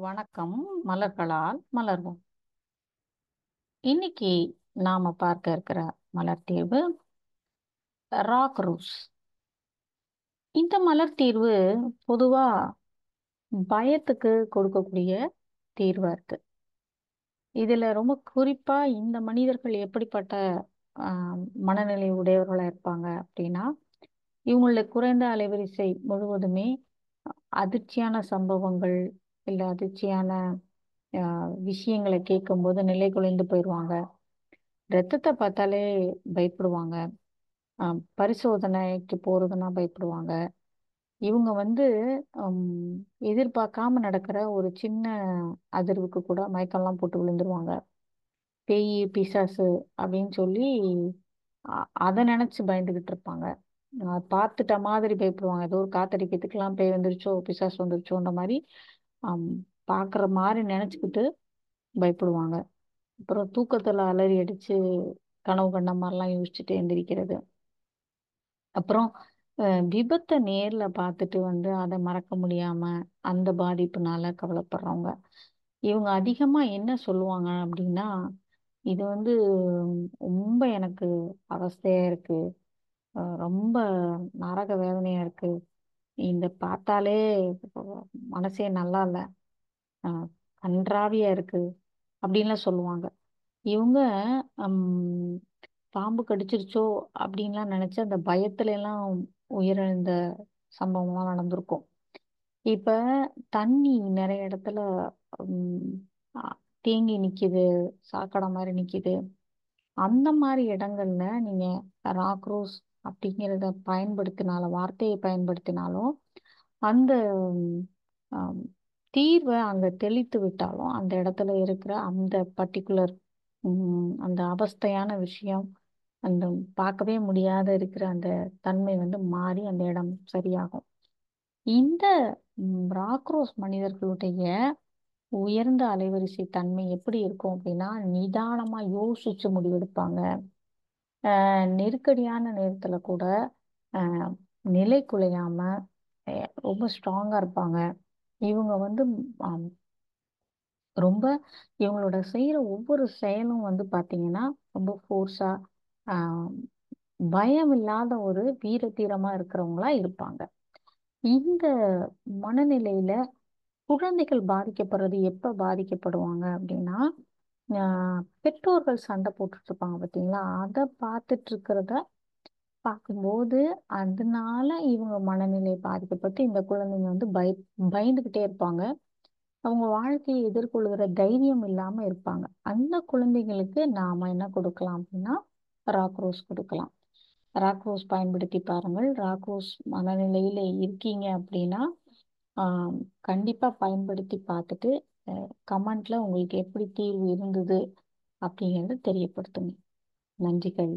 வணக்கம். மலர்களால் மலர்வோம். இன்னைக்கு நாம பார்க்க இருக்கிற மலர் தீர்வு ராக் ரூஸ். இந்த மலர் தீர்வு பொதுவா பயத்துக்கு கொடுக்கக்கூடிய தீர்வா இருக்கு. இதுல ரொம்ப குறிப்பா இந்த மனிதர்கள் எப்படிப்பட்ட ஆஹ், மனநிலை உடையவர்களா இருப்பாங்க அப்படின்னா இவங்களுடைய குறைந்த அலைவரிசை முழுவதுமே அதிர்ச்சியான சம்பவங்கள் இல்லை அதிர்ச்சியான விஷயங்களை கேட்கும்போது நிலை குலைந்து போயிடுவாங்க ரத்தத்தை பார்த்தாலே பயப்படுவாங்க. பரிசோதனைக்கு போறதுன்னா பயப்படுவாங்க. இவங்க வந்து எதிர்பார்க்காம நடக்கிற ஒரு சின்ன அதிர்வுக்கு கூட மயக்கம்லாம் போட்டு விழுந்துருவாங்க. பேய் பிசாசு அப்படின்னு சொல்லி அதை நினைச்சு பயந்துகிட்டு இருப்பாங்க. பார்த்துட்ட மாதிரி பயப்படுவாங்க. ஏதோ ஒரு காத்தடிக்கிறதுக்கெல்லாம் பேய் வந்துருச்சோ பிசாசு வந்துருச்சோன்ற மாதிரி பார்க்குற மாதிரி நினச்சிக்கிட்டு பயப்படுவாங்க. அப்புறம் தூக்கத்துல அலறி அடிச்சு கனவு கண்ட மாதிரிலாம் யோசிச்சுட்டு எந்திரிக்கிறது. அப்புறம் விபத்தை நேர்ல பார்த்துட்டு வந்து அதை மறக்க முடியாம அந்த பாதிப்புனால கவலைப்படுறவங்க. இவங்க அதிகமா என்ன சொல்லுவாங்க அப்படின்னா இது வந்து ரொம்ப எனக்கு அவஸ்தையா இருக்கு. ரொம்ப நரக வேதனையா இருக்கு. இந்த பார்த்தாலே மனசே நல்லா இல்லை கன்றாவியா இருக்கு அப்படின்லாம் சொல்லுவாங்க. இவங்க பாம்பு கடிச்சிருச்சோ அப்படின்லாம் நினைச்சு அந்த பயத்துல எல்லாம் உயிரிழந்த சம்பவம்லாம் நடந்திருக்கும். இப்ப தண்ணி நிறைய இடத்துல தேங்கி நிக்குது சாக்கடை மாதிரி நிக்குது. அந்த மாதிரி இடங்கள்ல நீங்க ராக்ரோஸ் அப்படிங்கிறத பயன்படுத்தினால வார்த்தையை பயன்படுத்தினாலும் அந்த தீர்வை அங்கே தெளித்து விட்டாலும் அந்த இடத்துல இருக்கிற அந்த பர்டிகுலர் அந்த அவஸ்தையான விஷயம் அந்த பார்க்கவே முடியாத இருக்கிற அந்த தன்மை வந்து மாறி அந்த இடம் சரியாகும். இந்த ராக்ரோஸ் மனிதர்களுடைய உயர்ந்த அலைவரிசை தன்மை எப்படி இருக்கும் அப்படின்னா நிதானமாக யோசிச்சு முடிவெடுப்பாங்க. நெருக்கடியான நேரத்துல கூட ஆஹ் நிலை குலையாம ரொம்ப ஸ்ட்ராங்கா இருப்பாங்க. இவங்க வந்து ரொம்ப இவங்களோட செய்யற ஒவ்வொரு செயலும் வந்து பாத்தீங்கன்னா ரொம்ப ஃபோர்ஸா பயம் இல்லாத ஒரு வீர தீரமா இருக்கிறவங்களா இருப்பாங்க. இந்த மனநிலையில குழந்தைகள் பாதிக்கப்படுறது எப்ப பாதிக்கப்படுவாங்க அப்படின்னா பெற்றோர்கள் சண்டை போட்டுட்டு இருப்பாங்க பார்த்தீங்களா? அதை பார்த்துட்டு இருக்கிறத பார்க்கும்போது அதனால இவங்க மனநிலை பாதிக்கப்பட்டு இந்த குழந்தைங்க வந்து பய பயந்துகிட்டே இருப்பாங்க. அவங்க வாழ்க்கையை எதிர்கொள்கிற தைரியம் இல்லாமல் இருப்பாங்க. அந்த குழந்தைங்களுக்கு நாம என்ன கொடுக்கலாம் அப்படின்னா ராக்ரோஸ் கொடுக்கலாம். ராக்ரோஸ் பயன்படுத்தி பாருங்கள். ராக்ரோஸ் மனநிலையில இருக்கீங்க அப்படின்னா கண்டிப்பாக பயன்படுத்தி பார்த்துட்டு கமெண்ட்ல உங்களுக்கு எப்படி தீர்வு இருந்தது அப்படிங்கிறத தெரியப்படுத்துங்க. நன்றிகள்